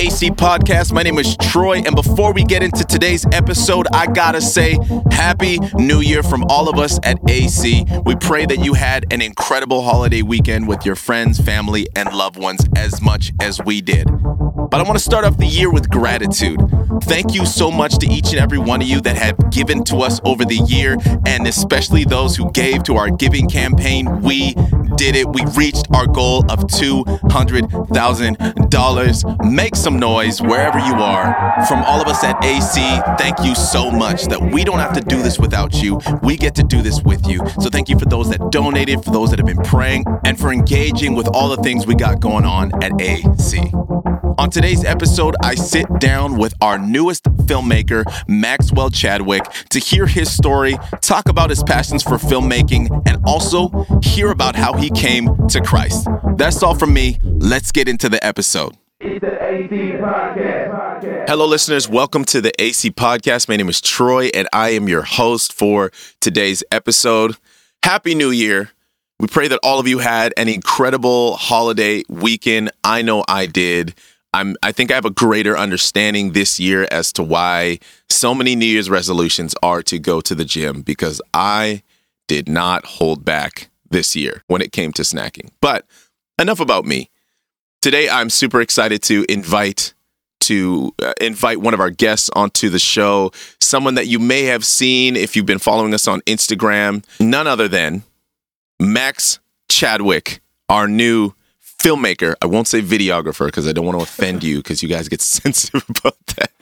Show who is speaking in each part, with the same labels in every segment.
Speaker 1: AC Podcast. My name is Troy, and before we get into today's episode, I gotta say, Happy New Year from all of us at AC. We pray that you had an incredible holiday weekend with your friends, family, and loved ones as much as we did. But I wanna start off the year with gratitude. Thank you so much to each and every one of you that have given to us over the year, and especially those who gave to our giving campaign. We did it. We reached our goal of $200,000. Make some noise wherever you are. From all of us at AC, thank you so much that we don't have to do this without you. We get to do this with you. So thank you for those that donated, for those that have been praying, and for engaging with all the things we got going on at AC. On today's episode, I sit down with our newest filmmaker, Maxwell Chadwick, to hear his story, talk about his passions for filmmaking, and also hear about how he came to Christ. That's all from me. Let's get into the episode. Hello, listeners. Welcome to the AC Podcast. My name is Troy, and I am your host for today's episode. Happy New Year. We pray that all of you had an incredible holiday weekend. I know I did. I'm I think I have a greater understanding this year as to why so many New Year's resolutions are to go to the gym because I did not hold back this year when it came to snacking. But enough about me. Today I'm super excited to invite to uh, invite one of our guests onto the show, someone that you may have seen if you've been following us on Instagram, none other than Max Chadwick, our new filmmaker. I won't say videographer because I don't want to offend you because you guys get sensitive about that.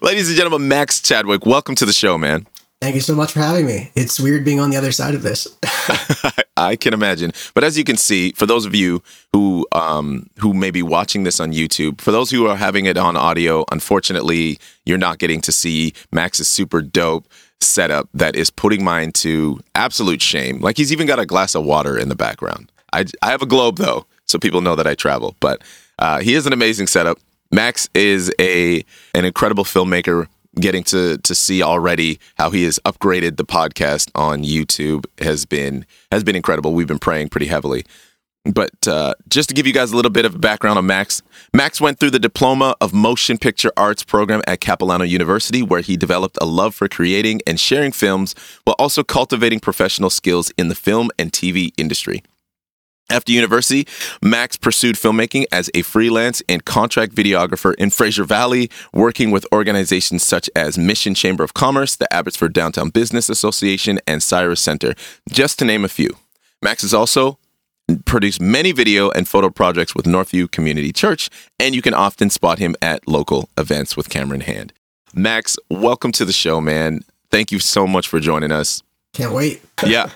Speaker 1: Ladies and gentlemen, Max Chadwick, welcome to the show, man.
Speaker 2: Thank you so much for having me. It's weird being on the other side of this.
Speaker 1: I can imagine. But as you can see, for those of you who um, who may be watching this on YouTube, for those who are having it on audio, unfortunately, you're not getting to see Max's super dope setup that is putting mine to absolute shame. Like he's even got a glass of water in the background. I, I have a globe though, so people know that I travel. But uh, he is an amazing setup. Max is a an incredible filmmaker. Getting to to see already how he has upgraded the podcast on YouTube has been has been incredible. We've been praying pretty heavily. But uh, just to give you guys a little bit of background on Max, Max went through the Diploma of Motion Picture Arts program at Capilano University, where he developed a love for creating and sharing films while also cultivating professional skills in the film and TV industry. After university, Max pursued filmmaking as a freelance and contract videographer in Fraser Valley, working with organizations such as Mission Chamber of Commerce, the Abbotsford Downtown Business Association, and Cyrus Center, just to name a few. Max has also produced many video and photo projects with Northview Community Church, and you can often spot him at local events with camera in hand. Max, welcome to the show, man. Thank you so much for joining us.
Speaker 2: Can't wait.
Speaker 1: yeah.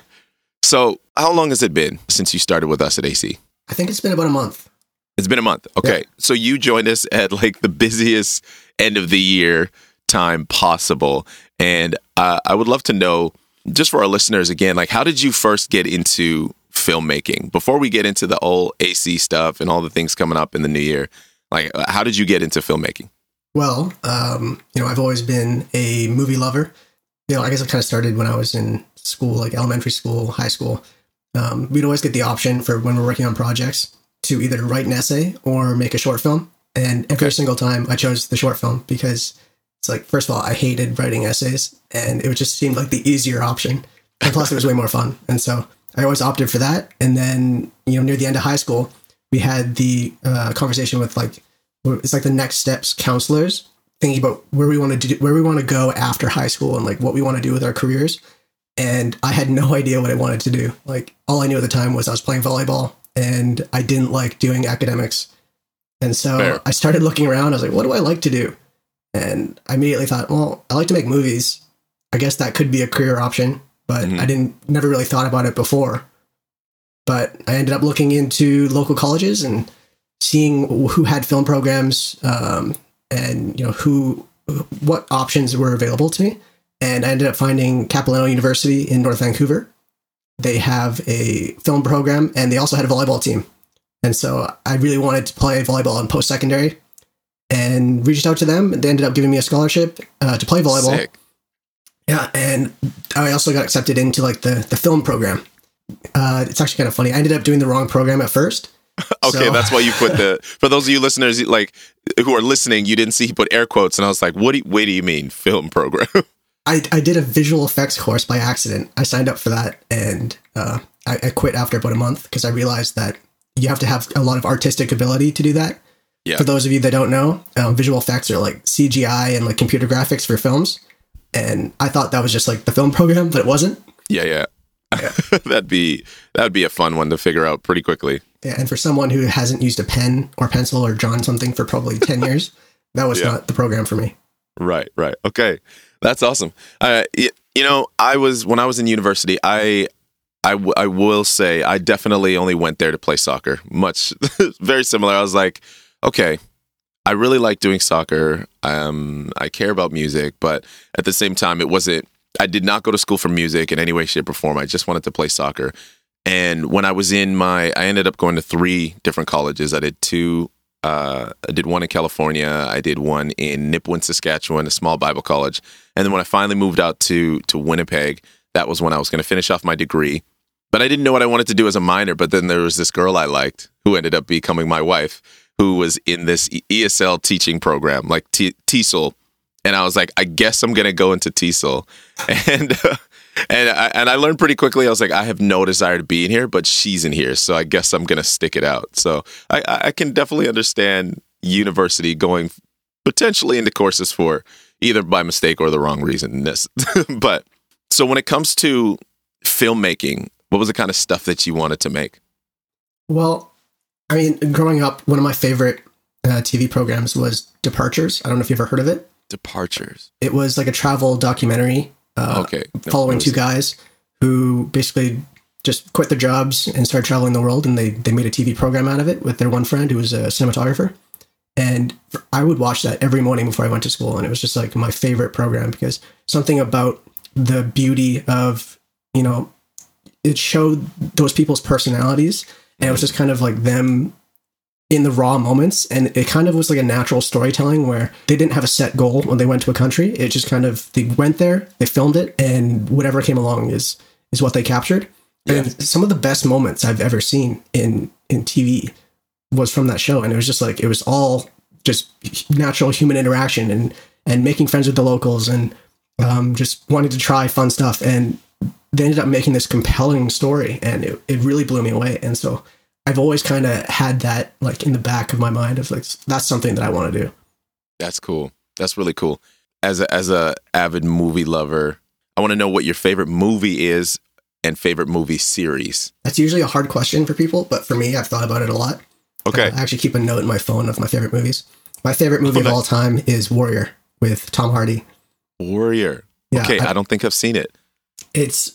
Speaker 1: So, how long has it been since you started with us at AC?
Speaker 2: I think it's been about a month.
Speaker 1: It's been a month. Okay. Yeah. So, you joined us at like the busiest end of the year time possible. And uh, I would love to know, just for our listeners again, like, how did you first get into filmmaking? Before we get into the old AC stuff and all the things coming up in the new year, like, how did you get into filmmaking?
Speaker 2: Well, um, you know, I've always been a movie lover. You know, I guess I kind of started when I was in school, like elementary school, high school. Um, we'd always get the option for when we're working on projects to either write an essay or make a short film. And every okay. single time I chose the short film because it's like, first of all, I hated writing essays and it just seemed like the easier option. And plus, it was way more fun. And so I always opted for that. And then, you know, near the end of high school, we had the uh, conversation with like, it's like the next steps counselors thinking about where we want to do, where we want to go after high school and like what we want to do with our careers. And I had no idea what I wanted to do. Like all I knew at the time was I was playing volleyball and I didn't like doing academics. And so Fair. I started looking around. I was like, what do I like to do? And I immediately thought, well, I like to make movies. I guess that could be a career option but mm-hmm. I didn't never really thought about it before. But I ended up looking into local colleges and seeing who had film programs um, and you know who what options were available to me. And I ended up finding Capilano University in North Vancouver. They have a film program and they also had a volleyball team. And so I really wanted to play volleyball in post secondary and reached out to them. They ended up giving me a scholarship uh, to play volleyball. Sick. Yeah, and I also got accepted into like the the film program. Uh, it's actually kind of funny. I ended up doing the wrong program at first,
Speaker 1: Okay,
Speaker 2: So-
Speaker 1: that's why you put the. For those of you listeners, like who are listening, you didn't see he put air quotes, and I was like, "What? Do you, wait, do you mean film program?"
Speaker 2: I, I did a visual effects course by accident. I signed up for that and uh, I, I quit after about a month because I realized that you have to have a lot of artistic ability to do that.
Speaker 1: Yeah.
Speaker 2: For those of you that don't know, um, visual effects are like CGI and like computer graphics for films. And I thought that was just like the film program, but it wasn't.
Speaker 1: yeah, yeah. that'd be that'd be a fun one to figure out pretty quickly.
Speaker 2: Yeah, and for someone who hasn't used a pen or pencil or drawn something for probably 10 years, that was
Speaker 1: Yeah.
Speaker 2: not the program for me.
Speaker 1: Right, right. Okay, that's awesome. Uh, y- you know, I was when I was in university. I, I, w- I will say, I definitely only went there to play soccer. Much, very similar. I was like, okay, I really like doing soccer. Um, I care about music, but at the same time, it wasn't. I did not go to school for music in any way, shape, or form. I just wanted to play soccer. And when I was in my, I ended up going to three different colleges. I did two uh, I did one in California. I did one in Nipawin, Saskatchewan, a small Bible college. And then when I finally moved out to to Winnipeg, that was when I was going to finish off my degree. But I didn't know what I wanted to do as a minor. But then there was this girl I liked who ended up becoming my wife, who was in this ESL teaching program, like T- TESOL. And I was like, I guess I'm going to go into TESOL. And uh, and I, and I learned pretty quickly. I was like, I have no desire to be in here, but she's in here, so I guess I'm gonna stick it out. So I, I can definitely understand university going potentially into courses for either by mistake or the wrong reason. This, but so when it comes to filmmaking, what was the kind of stuff that you wanted to make?
Speaker 2: Well, I mean, growing up, one of my favorite uh, TV programs was Departures. I don't know if you've ever heard of it.
Speaker 1: Departures.
Speaker 2: It was like a travel documentary uh,
Speaker 1: Okay, No,
Speaker 2: following two guys who basically just quit their jobs and started traveling the world, and they they made a TV program out of it with their one friend who was a cinematographer. And I would watch that every morning before I went to school, and it was just like my favorite program because something about the beauty of you know it showed those people's personalities, and it was just kind of like them in the raw moments and it kind of was like a natural storytelling where they didn't have a set goal when they went to a country. It just kind of they went there they filmed it and whatever came along is is what they captured. And some of the best moments i've ever seen in in tv was from that show and it was just like it was all just natural human interaction and and making friends with the locals and um, just wanting to try fun stuff. And they ended up making this compelling story and it, it really blew me away. And so I've always kind of had that like in the back of my mind of like that's something that I want to do.
Speaker 1: That's cool. That's really cool. As a, as a avid movie lover, I want to know what your favorite movie is and favorite movie series.
Speaker 2: That's usually a hard question for people, but for me, I've thought about it a lot.
Speaker 1: Okay.
Speaker 2: I actually keep a note in my phone of my favorite movies. My favorite movie of all time is Warrior with Tom Hardy.
Speaker 1: Warrior.
Speaker 2: Yeah,
Speaker 1: okay,
Speaker 2: I-
Speaker 1: I, don't think I've seen it.
Speaker 2: It's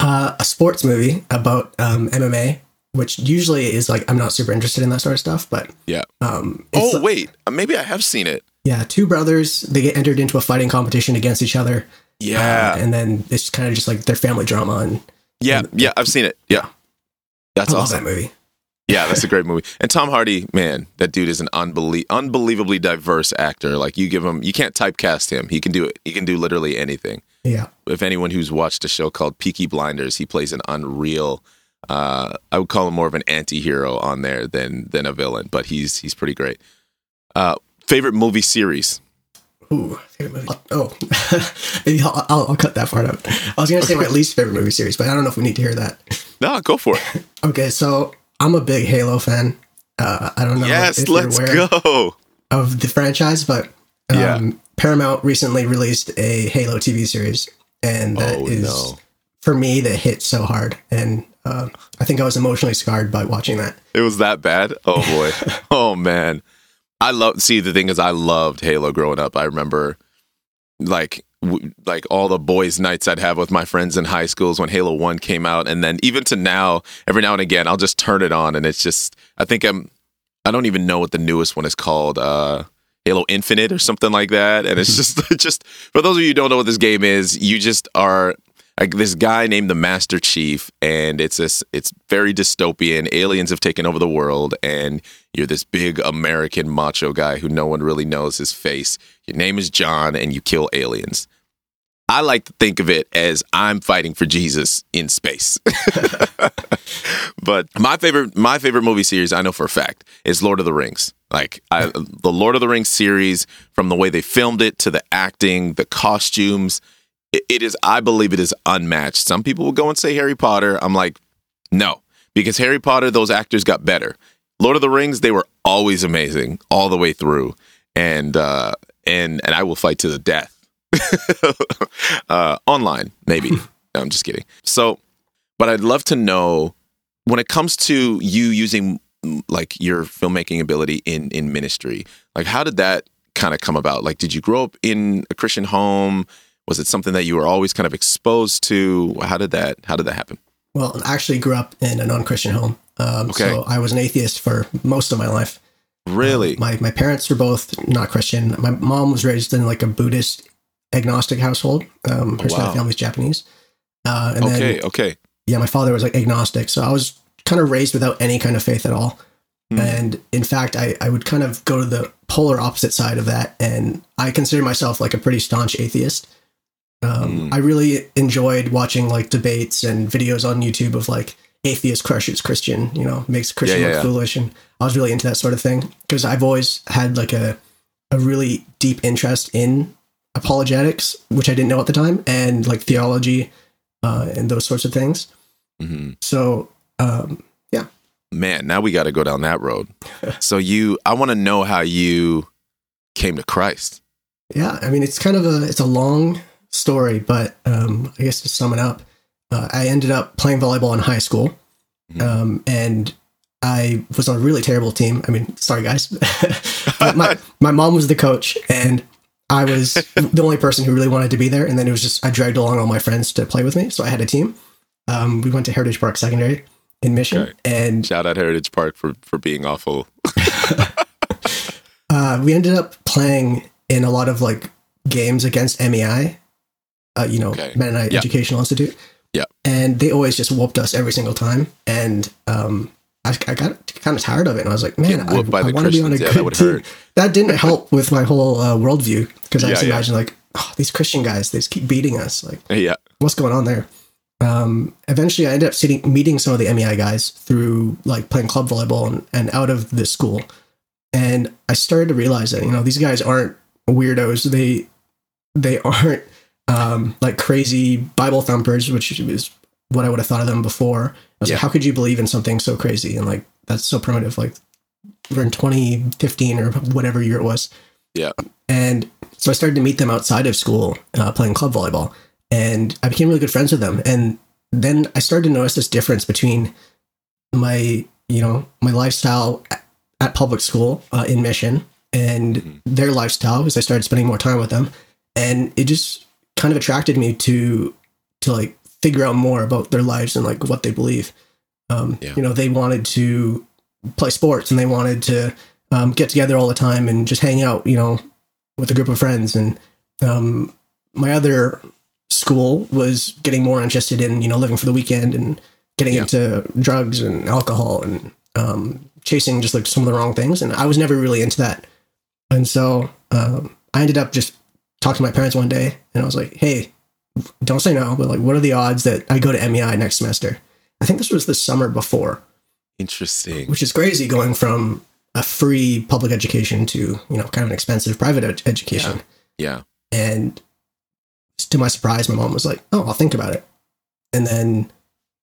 Speaker 2: uh, a sports movie about um, MMA, which usually is like I'm not super interested in that sort of stuff, but
Speaker 1: Yeah.
Speaker 2: um, it's
Speaker 1: Oh wait, uh, maybe I have seen it.
Speaker 2: yeah, two brothers they get entered into a fighting competition against each other,
Speaker 1: Yeah,
Speaker 2: uh, and then it's kind of just like their family drama, and
Speaker 1: yeah, yeah. I've seen it. Yeah, that's
Speaker 2: I love
Speaker 1: awesome.
Speaker 2: that movie.
Speaker 1: Yeah, that's a great movie. And Tom Hardy, man, that dude is an unbelie- unbelievably diverse actor. Like you give him, you can't typecast him. He can do it. He can do literally anything.
Speaker 2: Yeah.
Speaker 1: If anyone who's watched a show called Peaky Blinders, he plays an unreal. Uh, I would call him more of an anti-hero on there than than a villain, but he's he's pretty great. Uh, favorite movie series?
Speaker 2: Ooh, favorite movie. Oh, maybe I'll, I'll, I'll cut that part out. I was gonna say my least favorite movie series, but I don't know if we need to hear that.
Speaker 1: No, go for it.
Speaker 2: Okay, so I'm a big Halo fan. Uh, I don't know
Speaker 1: yes, let's go.
Speaker 2: of the franchise, but um,
Speaker 1: Yeah.
Speaker 2: Paramount recently released a Halo TV series, and that is
Speaker 1: Oh, no.
Speaker 2: for me that hit so hard, and uh, I think I was emotionally scarred by watching that.
Speaker 1: It was that bad? Oh boy. oh man. I love see the thing is I loved Halo growing up. I remember like w- like all the boys nights I'd have with my friends in high schools when Halo 1 came out and then even to now every now and again I'll just turn it on and it's just I think I'm I don't even know what the newest one is called uh Halo Infinite or something like that and it's just just for those of you who don't know what this game is you just are like this guy named the Master Chief, and it's this it's very dystopian. Aliens have taken over the world, and you're this big American macho guy who no one really knows his face. Your name is John, and you kill aliens. I like to think of it as I'm fighting for Jesus in space. but my favorite my favorite movie series I know for a fact is Lord of the Rings. Like I, the Lord of the Rings series, from the way they filmed it to the acting, the costumes, it, is I believe it is unmatched. Some people will go and say Harry Potter. I'm like, no, because Harry Potter, those actors got better. Lord of the Rings, they were always amazing all the way through, and uh, and and I will fight to the death. uh, online, maybe. no, I'm just kidding. So, but I'd love to know when it comes to you using like your filmmaking ability in in ministry. Like, how did that kind of come about? Like, did you grow up in a Christian home? Was it something that you were always kind of exposed to? How did that How did that happen?
Speaker 2: Well, I actually grew up in a non-Christian home. Um,
Speaker 1: Okay.
Speaker 2: So I was an atheist for most of my life.
Speaker 1: Really?
Speaker 2: My my parents were both not Christian. My mom was raised in like a Buddhist agnostic household. Um, her side of
Speaker 1: wow.
Speaker 2: family's Japanese. Uh, and
Speaker 1: okay.
Speaker 2: then
Speaker 1: okay.
Speaker 2: yeah, my father was like agnostic, so I was kind of raised without any kind of faith at all.
Speaker 1: Hmm.
Speaker 2: And in fact, I, I would kind of go to the polar opposite side of that, and I consider myself like a pretty staunch atheist. Um,
Speaker 1: Hmm.
Speaker 2: I really enjoyed watching like debates and videos on YouTube of like atheist crushes Christian, you know, makes Christian
Speaker 1: Yeah, yeah,
Speaker 2: look
Speaker 1: yeah.
Speaker 2: foolish, and I was really into that sort of thing because I've always had like a a really deep interest in apologetics, which I didn't know at the time, and like theology uh, and those sorts of things.
Speaker 1: hmm
Speaker 2: So, um, yeah.
Speaker 1: Man, now we got to go down that road. so you, I want to know how you came to Christ.
Speaker 2: Yeah, I mean it's kind of a it's a long story, but um, I guess to sum it up, uh, I ended up playing volleyball in high school,
Speaker 1: Mhm.
Speaker 2: um, and I was on a really terrible team. I mean, sorry guys, my my mom was the coach, and I was the only person who really wanted to be there. And then it was just I dragged along all my friends to play with me, so I had a team. Um, we went to Heritage Park Secondary in Mission,
Speaker 1: Okay.
Speaker 2: and
Speaker 1: Shout out Heritage Park for for being awful.
Speaker 2: uh, we ended up playing in a lot of like games against MEI, uh, you know,
Speaker 1: Okay.
Speaker 2: Mennonite
Speaker 1: Yeah.
Speaker 2: Educational Institute.
Speaker 1: Yeah.
Speaker 2: And they always just whooped us every single time. And um, I, I got kind of tired of it. And I was like, man, I, I want to be on a
Speaker 1: Yeah,
Speaker 2: good
Speaker 1: would
Speaker 2: team.
Speaker 1: hurt.
Speaker 2: That didn't help with my whole uh, worldview because I
Speaker 1: Yeah,
Speaker 2: just
Speaker 1: yeah.
Speaker 2: imagine like, oh, these Christian guys, they just keep beating us. Like,
Speaker 1: yeah.
Speaker 2: what's going on there? Um, eventually, I ended up sitting, meeting some of the MEI guys through like playing club volleyball and, and out of the school. And I started to realize that, you know, these guys aren't weirdos. They, they aren't um, like crazy Bible thumpers, which is what I would have thought of them before. I was
Speaker 1: Yeah.
Speaker 2: like, how could you believe in something so crazy? And like, that's so primitive. Like, we're in 2015 or whatever year it was.
Speaker 1: Yeah.
Speaker 2: And so I started to meet them outside of school uh, playing club volleyball. And I became really good friends with them. And then I started to notice this difference between my, you know, my lifestyle at, public school uh, in Mission and
Speaker 1: Mhm.
Speaker 2: their lifestyle as I started spending more time with them. And it just kind of attracted me to, to like figure out more about their lives and like what they believe. Um,
Speaker 1: Yeah.
Speaker 2: You know, they wanted to play sports and they wanted to um, get together all the time and just hang out, you know, with a group of friends. And um, my other school was getting more interested in, you know, living for the weekend and getting
Speaker 1: Yeah.
Speaker 2: into drugs and alcohol and um, chasing just like some of the wrong things. And I was never really into that. And so um, I ended up just talking to my parents one day and I was like, hey, don't say no, but like, what are the odds that I go to MEI next semester? I think this was the summer before
Speaker 1: Interesting.
Speaker 2: which is crazy going from a free public education to you know kind of an expensive private ed- education
Speaker 1: Yeah.
Speaker 2: and to my surprise my mom was like oh i'll think about it and then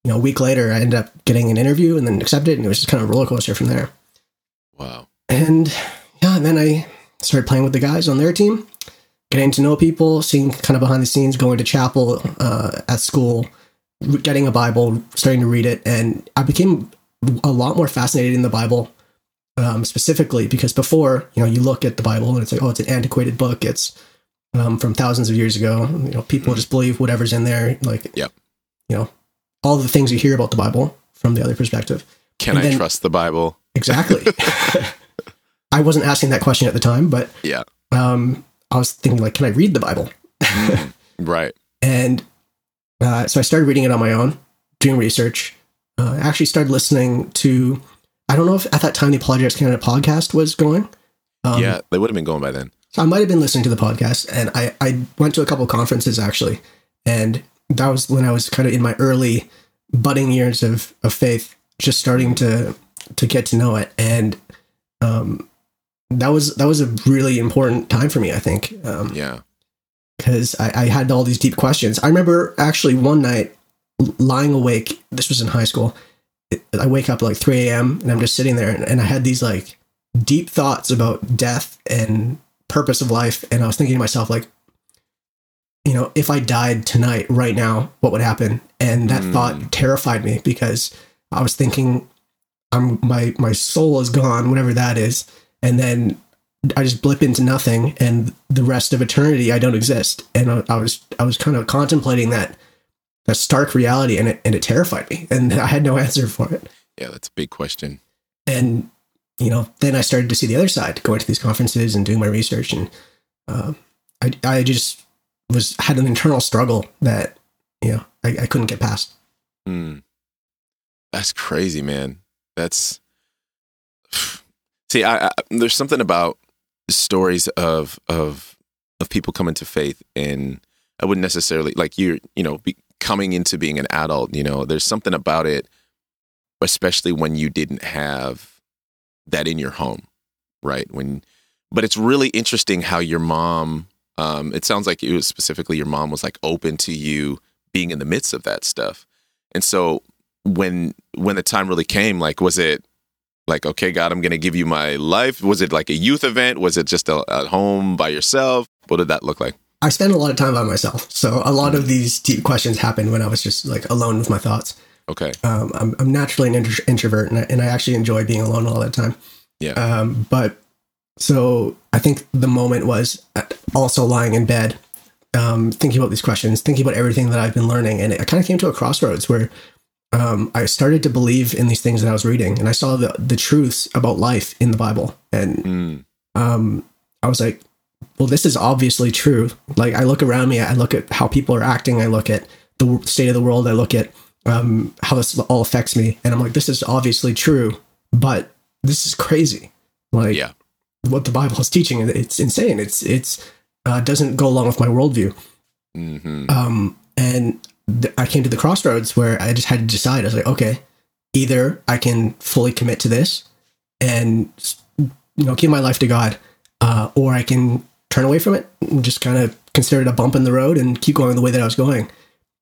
Speaker 2: you know a week later i ended up getting an interview and then accepted and it was just kind of a roller coaster from there
Speaker 1: Wow.
Speaker 2: and yeah and then i started playing with the guys on their team getting to know people seeing kind of behind the scenes going to chapel uh, at school getting a bible starting to read it and i became a lot more fascinated in the bible um, specifically because before you know you look at the bible and it's like oh it's an antiquated book it's um, from thousands of years ago you know people just believe whatever's in there like
Speaker 1: Yep.
Speaker 2: you know all the things you hear about the bible from the other perspective
Speaker 1: Can
Speaker 2: And
Speaker 1: I
Speaker 2: then-
Speaker 1: trust the Bible?
Speaker 2: Exactly. I wasn't asking that question at the time, but
Speaker 1: Yeah.
Speaker 2: um, I was thinking like, can I read the Bible?
Speaker 1: Right.
Speaker 2: And uh, so I started reading it on my own, doing research. Uh, I actually started listening to. I don't know if at that time the Apologetics Canada podcast was going. Um,
Speaker 1: yeah, they would have been going by then.
Speaker 2: So I might have been listening to the podcast, and I I went to a couple conferences actually, and that was when I was kind of in my early budding years of of faith, just starting to to get to know it, and um, that was that was a really important time for me. I think. Um,
Speaker 1: Yeah.
Speaker 2: because I, I had all these deep questions. I remember actually one night lying awake. This was in high school. I wake up like 3 a.m. and I'm just sitting there and, and I had these like deep thoughts about death and purpose of life. And I was thinking to myself, like, you know, if I died tonight, right now, what would happen? And that
Speaker 1: Mm.
Speaker 2: thought terrified me because I was thinking, I'm my my soul is gone, whatever that is, and then I just blip into nothing, and the rest of eternity I don't exist. And I, I was I was kind of contemplating that that stark reality, and it and it terrified me, and I had no answer for it.
Speaker 1: Yeah, that's a big question.
Speaker 2: And you know, then I started to see the other side, going to these conferences and doing my research, and uh, I I just was had an internal struggle that you know I, I couldn't get past.
Speaker 1: Hmm. That's crazy, man. That's see, I, I there's something about stories of of of people coming to faith, and I wouldn't necessarily like you, you know, be, coming into being an adult. You know, there's something about it, especially when you didn't have that in your home, right? When, but it's really interesting how your mom. Um, it sounds like it was specifically your mom was like open to you being in the midst of that stuff, and so when when the time really came, like was it like okay, God, I'm going to give you my life? Was it like a youth event? Was it just a, at home by yourself? What did that look like?
Speaker 2: I spend a lot of time by myself, so a lot of these deep questions happened when I was just like alone with my thoughts.
Speaker 1: Okay,
Speaker 2: Um, I'm, I'm naturally an intro- introvert, and I, and I actually enjoy being alone all the time.
Speaker 1: Yeah.
Speaker 2: Um, but so I think the moment was also lying in bed, um, thinking about these questions, thinking about everything that I've been learning, and it kind of came to a crossroads where um, I started to believe in these things that I was reading, and I saw the the truths about life in the Bible, and
Speaker 1: Mm,
Speaker 2: um, I was like, well, this is obviously true. Like, I look around me, I look at how people are acting, I look at the state of the world, I look at um, how this all affects me, and I'm like, this is obviously true, but this is crazy. Like,
Speaker 1: yeah,
Speaker 2: what the Bible is teaching, it's insane. It's it's uh, doesn't go along with my worldview.
Speaker 1: hmm
Speaker 2: Um, and I came to the crossroads where I just had to decide. I was like, okay, either I can fully commit to this and you know give my life to God, uh, or I can turn away from it and just kind of consider it a bump in the road and keep going the way that I was going.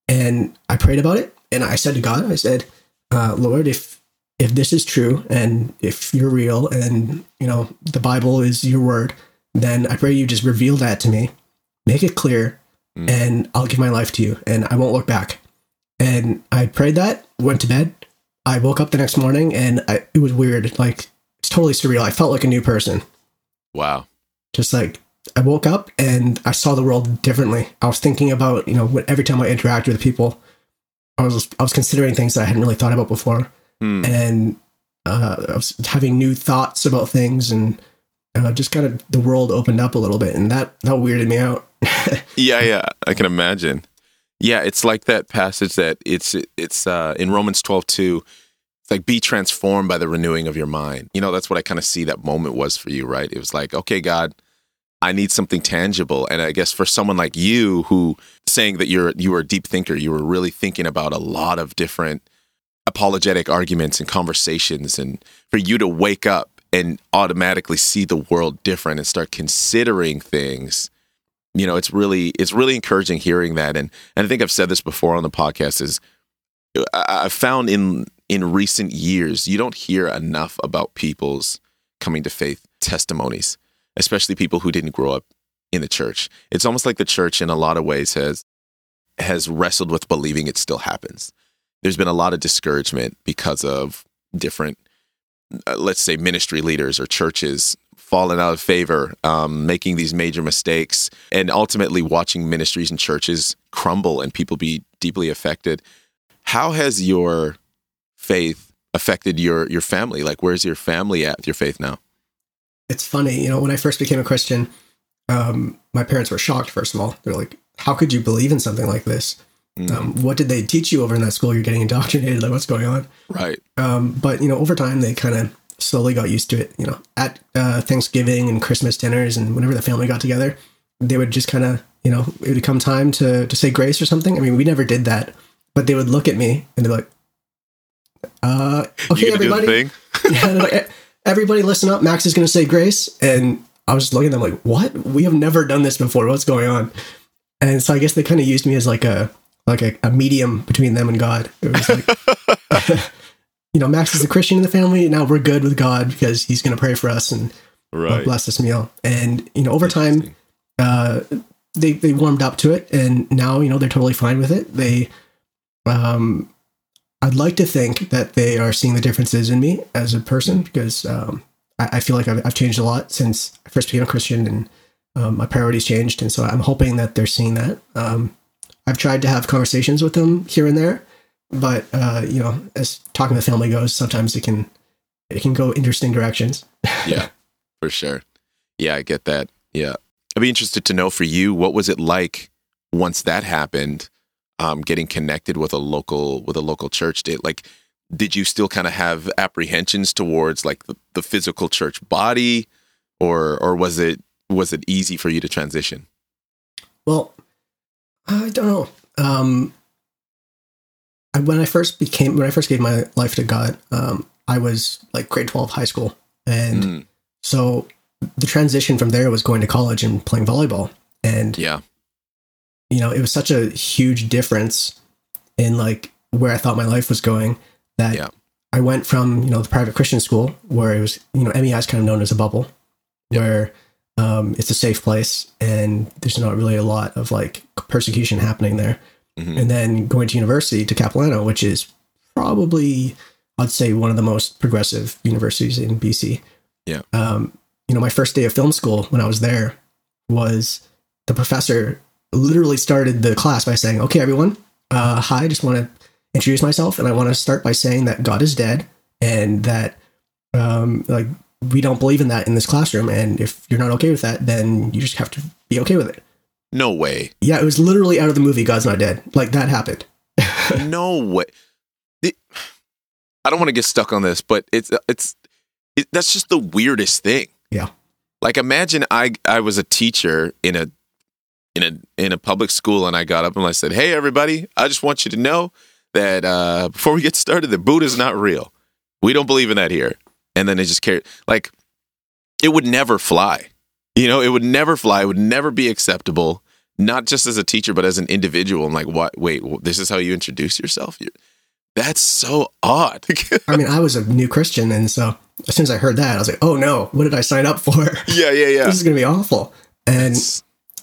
Speaker 2: And I prayed about it, and I said to God, I said, uh, Lord, if if this is true and if you're real and you know the Bible is your word, then I pray you just reveal that to me, make it clear,
Speaker 1: Mm.
Speaker 2: and I'll give my life to you, and I won't look back. And I prayed that, went to bed. I woke up the next morning, and I, it was weird, like it's totally surreal. I felt like a new person.
Speaker 1: wow,
Speaker 2: Just like I woke up and I saw the world differently. I was thinking about you know what- every time I interact with people, I was I was considering things that I hadn't really thought about before
Speaker 1: Hmm.
Speaker 2: and uh, I was having new thoughts about things, and uh, just kind of the world opened up a little bit, and that that weirded me out.
Speaker 1: yeah, yeah, I can imagine. Yeah, it's like that passage that it's it's uh, in Romans twelve two. It's like be transformed by the renewing of your mind. You know, that's what I kind of see that moment was for you, right? It was like, okay, God, I need something tangible, and I guess for someone like you, who saying that you're you were a deep thinker, you were really thinking about a lot of different apologetic arguments and conversations, and for you to wake up and automatically see the world different and start considering things you know it's really it's really encouraging hearing that. And and i think i've said this before on the podcast is I- i've found in in recent years you don't hear enough about people's coming to faith testimonies especially people who didn't grow up in the church. It's almost like the church in a lot of ways has has wrestled with believing it still happens. There's been a lot of discouragement because of different uh, let's say ministry leaders or churches falling out of favor, um, making these major mistakes, and ultimately watching ministries and churches crumble and people be deeply affected. How has your faith affected your your family? Like, where's your family at with your faith now?
Speaker 2: it's funny, you know, when I first became a Christian, um, my parents were shocked. First of all, they're like, "How could you believe in something like this?
Speaker 1: Mm,
Speaker 2: Um, what did they teach you over in that school? You're getting indoctrinated. Like, what's going on?"
Speaker 1: right.
Speaker 2: Um, but you know, over time, they kind of slowly got used to it. You know, at uh, Thanksgiving and Christmas dinners, and whenever the family got together, they would just kind of, you know, it would come time to to say grace or something. I mean, we never did that, but they would look at me and they're like, "Uh, okay,
Speaker 1: You gonna do the
Speaker 2: everybody, yeah, like, everybody, listen up. Max is going to say grace," and I was just looking at them like, "What? We have never done this before. What's going on?" And so I guess they kind of used me as like a like a, a medium between them and God. It was like, you know, Max is a Christian in the family. Now we're good with God because he's going to pray for us and
Speaker 1: Right.
Speaker 2: bless this meal. And you know, over time, uh, they they warmed up to it, and now you know they're totally fine with it. They, um, I'd like to think that they are seeing the differences in me as a person because um, I, I feel like I've, I've changed a lot since I first became a Christian, and um, my priorities changed, and so I'm hoping that they're seeing that. Um, I've tried to have conversations with them here and there, but uh, you know, as talking with family goes, sometimes it can it can go interesting directions.
Speaker 1: yeah, for sure. Yeah, I get that. Yeah. I'd be interested to know for you, what was it like once that happened, um, getting connected with a local with a local church? Did like did you still kind of have apprehensions towards like the, the physical church body or or was it was it easy for you to transition?
Speaker 2: Well, I don't know. Um, I, when I first became, when I first gave my life to God, um, I was like grade 12 high school. And
Speaker 1: Mm,
Speaker 2: so the transition from there was going to college and playing volleyball. And,
Speaker 1: yeah.
Speaker 2: you know, it was such a huge difference in like where I thought my life was going that
Speaker 1: Yeah.
Speaker 2: I went from, you know, the private Christian school where it was, you know, MEI is kind of known as a bubble where um, it's a safe place and there's not really a lot of like persecution happening there.
Speaker 1: Mhm.
Speaker 2: And then going to university to Capilano, which is probably, I'd say, one of the most progressive universities in BC.
Speaker 1: Yeah.
Speaker 2: Um, you know, my first day of film school when I was there was the professor literally started the class by saying, okay, everyone, uh, hi, I just want to introduce myself. And I want to start by saying that God is dead and that, um, like, we don't believe in that in this classroom. And if you're not okay with that, then you just have to be okay with it.
Speaker 1: No way.
Speaker 2: Yeah, it was literally out of the movie God's Not Dead. Like, that happened.
Speaker 1: no way. The- I don't want to get stuck on this, but it's it's it, that's just the weirdest thing.
Speaker 2: Yeah.
Speaker 1: Like imagine I I was a teacher in a in a in a public school and I got up and I said, "Hey everybody, I just want you to know that uh, before we get started, that Buddha's not real. We don't believe in that here." And then it just carried like it would never fly. You know, it would never fly. It would never be acceptable. Not just as a teacher, but as an individual. I'm like, what? Wait, this is how you introduce yourself? You're, that's so odd.
Speaker 2: I mean, I was a new Christian. And so as soon as I heard that, I was like, oh no, what did I sign up for?
Speaker 1: yeah, yeah, yeah.
Speaker 2: this is going to be awful. And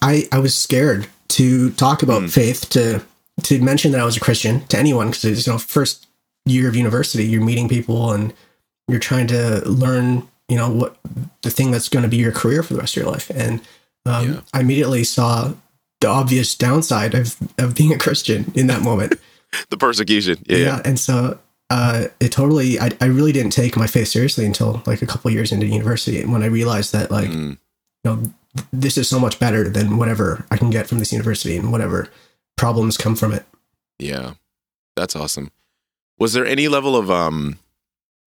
Speaker 2: I, I was scared to talk about
Speaker 1: Hmm.
Speaker 2: faith, to to mention that I was a Christian to anyone because it's you know first year of university, you're meeting people and you're trying to learn you know what the thing that's going to be your career for the rest of your life. And um,
Speaker 1: Yeah.
Speaker 2: I immediately saw the obvious downside of of being a Christian in that moment.
Speaker 1: the persecution. Yeah, yeah.
Speaker 2: and so uh, it totally I, I really didn't take my faith seriously until like a couple years into university and when I realized that like
Speaker 1: Mm,
Speaker 2: you know this is so much better than whatever I can get from this university and whatever problems come from it.
Speaker 1: yeah. That's awesome. Was there any level of, um,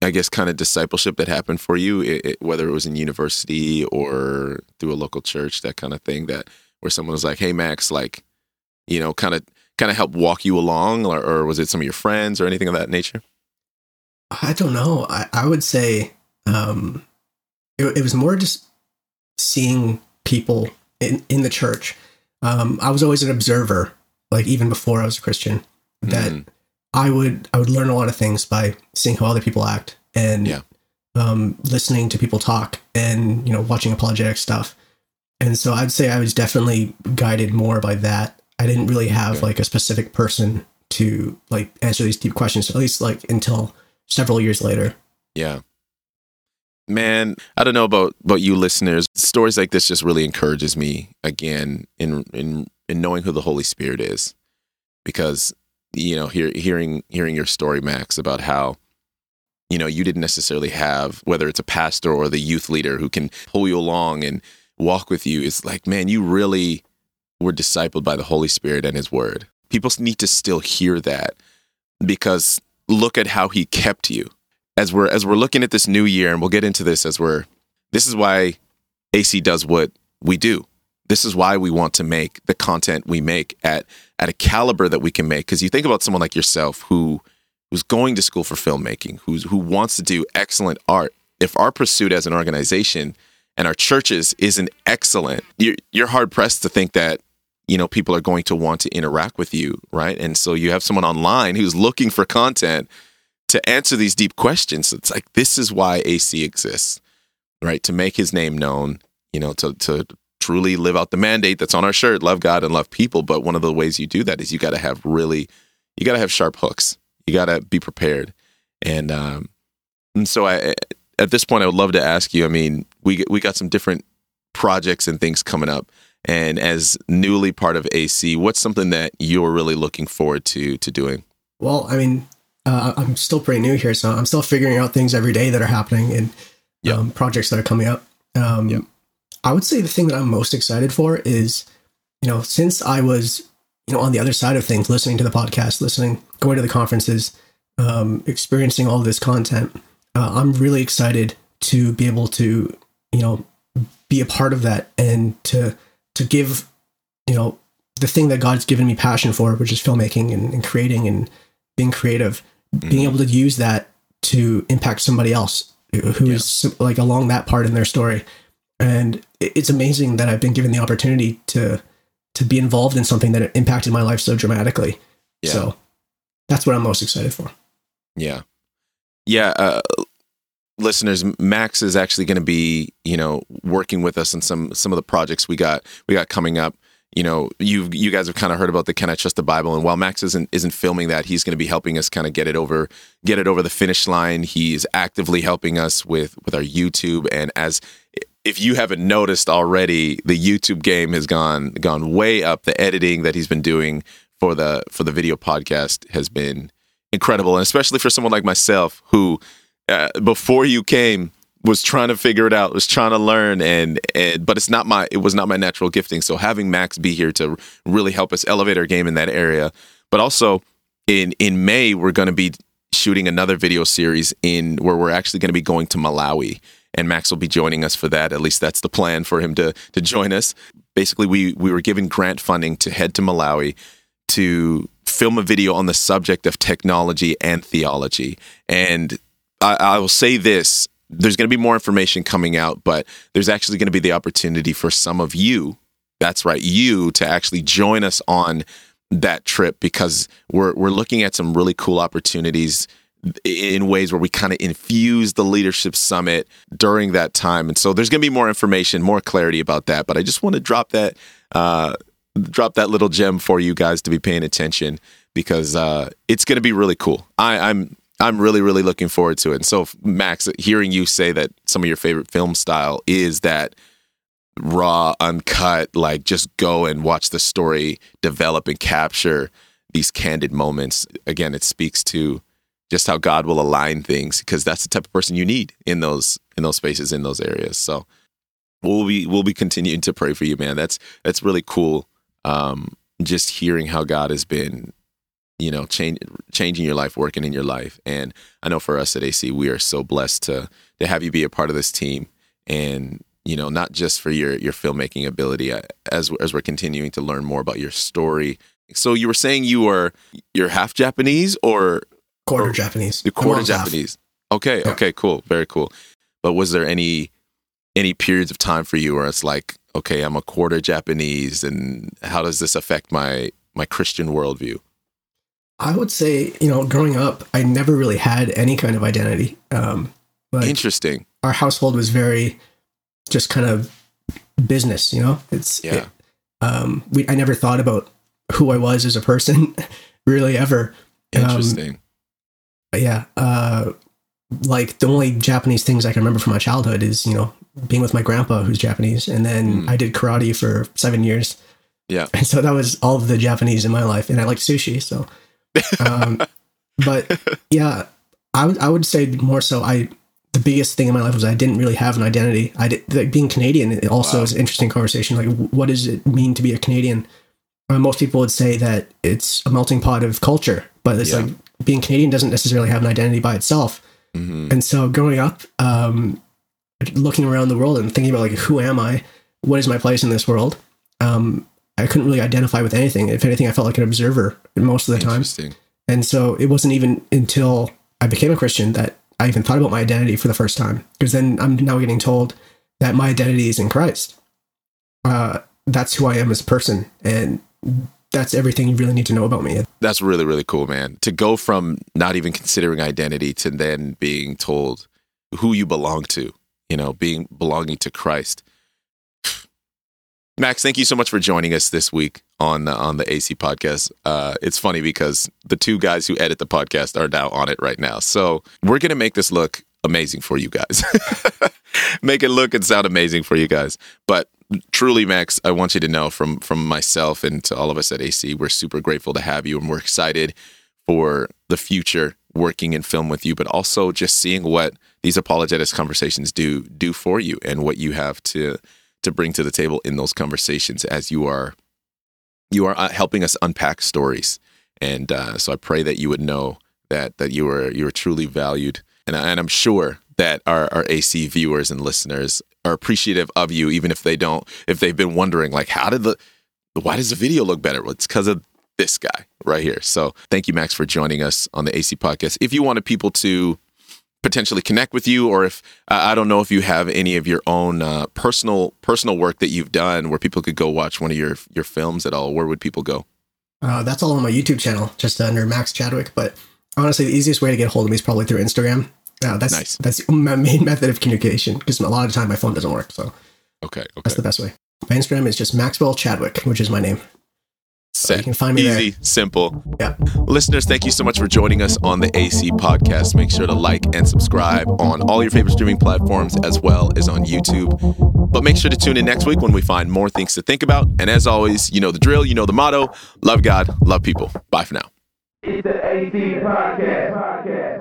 Speaker 1: I guess, kind of discipleship that happened for you, i i whether it was in university or through a local church, that kind of thing, that where someone was like, "Hey, Max, like, you know, kind of, kind of help walk you along," or, or was it some of your friends or anything of that nature?
Speaker 2: I don't know. I, I would say um, it, it was more just seeing people in, in the church. Um, I was always an observer, like even before I was a Christian, that
Speaker 1: Mm,
Speaker 2: I would I would learn a lot of things by seeing how other people act and
Speaker 1: Yeah.
Speaker 2: um, listening to people talk and you know watching apologetic stuff. And so I'd say I was definitely guided more by that. I didn't really have
Speaker 1: Okay.
Speaker 2: like a specific person to like answer these deep questions, at least like until several years later.
Speaker 1: Yeah. Man, I don't know about about you listeners. Stories like this just really encourages me again in in in knowing who the Holy Spirit is. Because you know, hear, hearing hearing your story Max about how you know, you didn't necessarily have whether it's a pastor or the youth leader who can pull you along and walk with you. It's like, man, you really were discipled by the Holy Spirit and his word. People need to still hear that because look at how he kept you as we're as we're looking at this new year, and we'll get into this as we're. This is why AC does what we do. This is why we want to make the content we make at at a caliber that we can make. Because you think about someone like yourself who who's going to school for filmmaking, who's who wants to do excellent art. If our pursuit as an organization and our churches isn't excellent, you're you're hard pressed to think that you know people are going to want to interact with you, right? And so you have someone online who's looking for content to answer these deep questions. It's like this is why AC exists, right? To make his name known, you know, to to truly live out the mandate that's on our shirt, love God and love people. But one of the ways you do that is you got to have really, you got to have sharp hooks. You got to be prepared. And um, and so I at this point I would love to ask you. I mean, we we got some different projects and things coming up. And as newly part of AC, what's something that you're really looking forward to to doing?
Speaker 2: Well, I mean, uh, I'm still pretty new here, so I'm still figuring out things every day that are happening and
Speaker 1: Yep.
Speaker 2: um, projects that are coming up. Um,
Speaker 1: Yep.
Speaker 2: I would say the thing that I'm most excited for is, you know, since I was, you know, on the other side of things, listening to the podcast, listening, going to the conferences, um, experiencing all this content, uh, I'm really excited to be able to, you know, be a part of that and to to give, you know, the thing that God's given me passion for, which is filmmaking and, and creating and being creative, being able to use that to impact somebody else who's like along that part in their story. And it's amazing that I've been given the opportunity to to be involved in something that impacted my life so dramatically.
Speaker 1: Yeah.
Speaker 2: So that's what I'm most excited for.
Speaker 1: Yeah. Yeah. Uh, listeners, Max is actually going to be, you know, working with us on some some of the projects we got we got coming up. You know, you you guys have kind of heard about the Can I Trust the Bible, and while Max isn't isn't filming that, he's going to be helping us kind of get it over get it over the finish line. He's actively helping us with with our YouTube, and as if you haven't noticed already, the YouTube game has gone gone way up. The editing that he's been doing for the for the video podcast has been incredible, and especially for someone like myself who, uh, before you came, was trying to figure it out, was trying to learn, and, and but it's not my it was not my natural gifting. So having Max be here to really help us elevate our game in that area, but also in in May we're going to be shooting another video series in where we're actually going to be going to Malawi. And Max will be joining us for that. At least that's the plan for him to to join us. Basically, we we were given grant funding to head to Malawi to film a video on the subject of technology and theology. And I, I will say this there's going to be more information coming out, but there's actually going to be the opportunity for some of you, that's right, you, to actually join us on that trip because we're, we're looking at some really cool opportunities in ways where we kind of infuse the leadership summit during that time and so there's going to be more information more clarity about that but i just want to drop that uh, drop that little gem for you guys to be paying attention because uh, it's going to be really cool. I, I'm I'm really really looking forward to it. And so, Max, hearing you say that some of your favorite film style is that raw, uncut, like just go and watch the story develop and capture these candid moments. Again, it speaks to just how God will align things because that's the type of person you need in those in those spaces in those areas. So we'll be we'll be continuing to pray for you, man. That's that's really cool. Um, just hearing how God has been, you know, change, changing your life, working in your life, and I know for us at AC, we are so blessed to to have you be a part of this team, and you know, not just for your your filmmaking ability, uh, as as we're continuing to learn more about your story. So you were saying you were you're half Japanese or
Speaker 2: Quarter
Speaker 1: Or-
Speaker 2: Japanese.
Speaker 1: you're quarter
Speaker 2: mom's half.
Speaker 1: Japanese. Okay,
Speaker 2: Yeah.
Speaker 1: okay, cool, very cool. But was there any any periods of time for you where it's like, okay, I'm a quarter Japanese, and how does this affect my my Christian worldview?
Speaker 2: I would say, you know, growing up, I never really had any kind of identity. Um, like
Speaker 1: Interesting.
Speaker 2: our household was very just kind of business, you know. It's
Speaker 1: Yeah.
Speaker 2: it- um, we I never thought about who I was as a person, really ever. Um,
Speaker 1: Interesting.
Speaker 2: But yeah, uh, like the only Japanese things I can remember from my childhood is you know being with my grandpa who's Japanese, and then
Speaker 1: Mm.
Speaker 2: I did karate for seven years.
Speaker 1: Yeah.
Speaker 2: and so that was all of the Japanese in my life, and I liked sushi. So, um, but yeah, I would I would say more so. I the biggest thing in my life was I didn't really have an identity. I did like being Canadian. It also
Speaker 1: Wow.
Speaker 2: is an interesting conversation. Like, what does it mean to be a Canadian? Uh, most people would say that it's a melting pot of culture, but it's
Speaker 1: Yeah.
Speaker 2: like being Canadian doesn't necessarily have an identity by itself. Mm-hmm. And so growing up, um, looking around the world and thinking about like who am I, what is my place in this world, um, I couldn't really identify with anything. If anything, I felt like an observer most of the time. And so it wasn't even until I became a Christian that I even thought about my identity for the first time. Because then I'm now getting told that my identity is in Christ. Uh, that's who I am as a person, and that's everything you really need to know about me.
Speaker 1: That's really really cool, man. To go from not even considering identity to then being told who you belong to, you know, being belonging to Christ. Max, thank you so much for joining us this week on the, on the AC podcast. Uh, it's funny because the two guys who edit the podcast are now on it right now. So we're gonna make this look amazing for you guys. make it look and sound amazing for you guys. But truly, Max, I want you to know from from myself and to all of us at AC, we're super grateful to have you, and we're excited for the future working in film with you, but also just seeing what these apologetics conversations do do for you and what you have to to bring to the table in those conversations as you are you are uh, helping us unpack stories. And uh, so I pray that you would know that that you are you are truly valued, and, and I'm sure that our, our AC viewers and listeners are appreciative of you, even if they don't, if they've been wondering like, how did the, why does the video look better? Well, it's because of this guy right here. So thank you, Max, for joining us on the AC podcast. If you wanted people to potentially connect with you, or if uh, I don't know if you have any of your own uh, personal personal work that you've done where people could go watch one of your your films at all, where would people go?
Speaker 2: Uh, that's all on my YouTube channel, just under Max Chadwick. But honestly, the easiest way to get a hold of me is probably through Instagram. Uh, that's nice. that's my main method of communication because a lot of the time my phone doesn't work. So
Speaker 1: okay, okay,
Speaker 2: that's the best way. My Instagram is just Maxwell Chadwick, which is my name.
Speaker 1: Set. You can find me Easy, there. simple.
Speaker 2: Yeah.
Speaker 1: Listeners, thank you so much for joining us on the AC podcast. Make sure to like and subscribe on all your favorite streaming platforms as well as on YouTube. But make sure to tune in next week when we find more things to think about. And as always, you know the drill, you know the motto love God, love people. Bye for now. It's the AC podcast. podcast.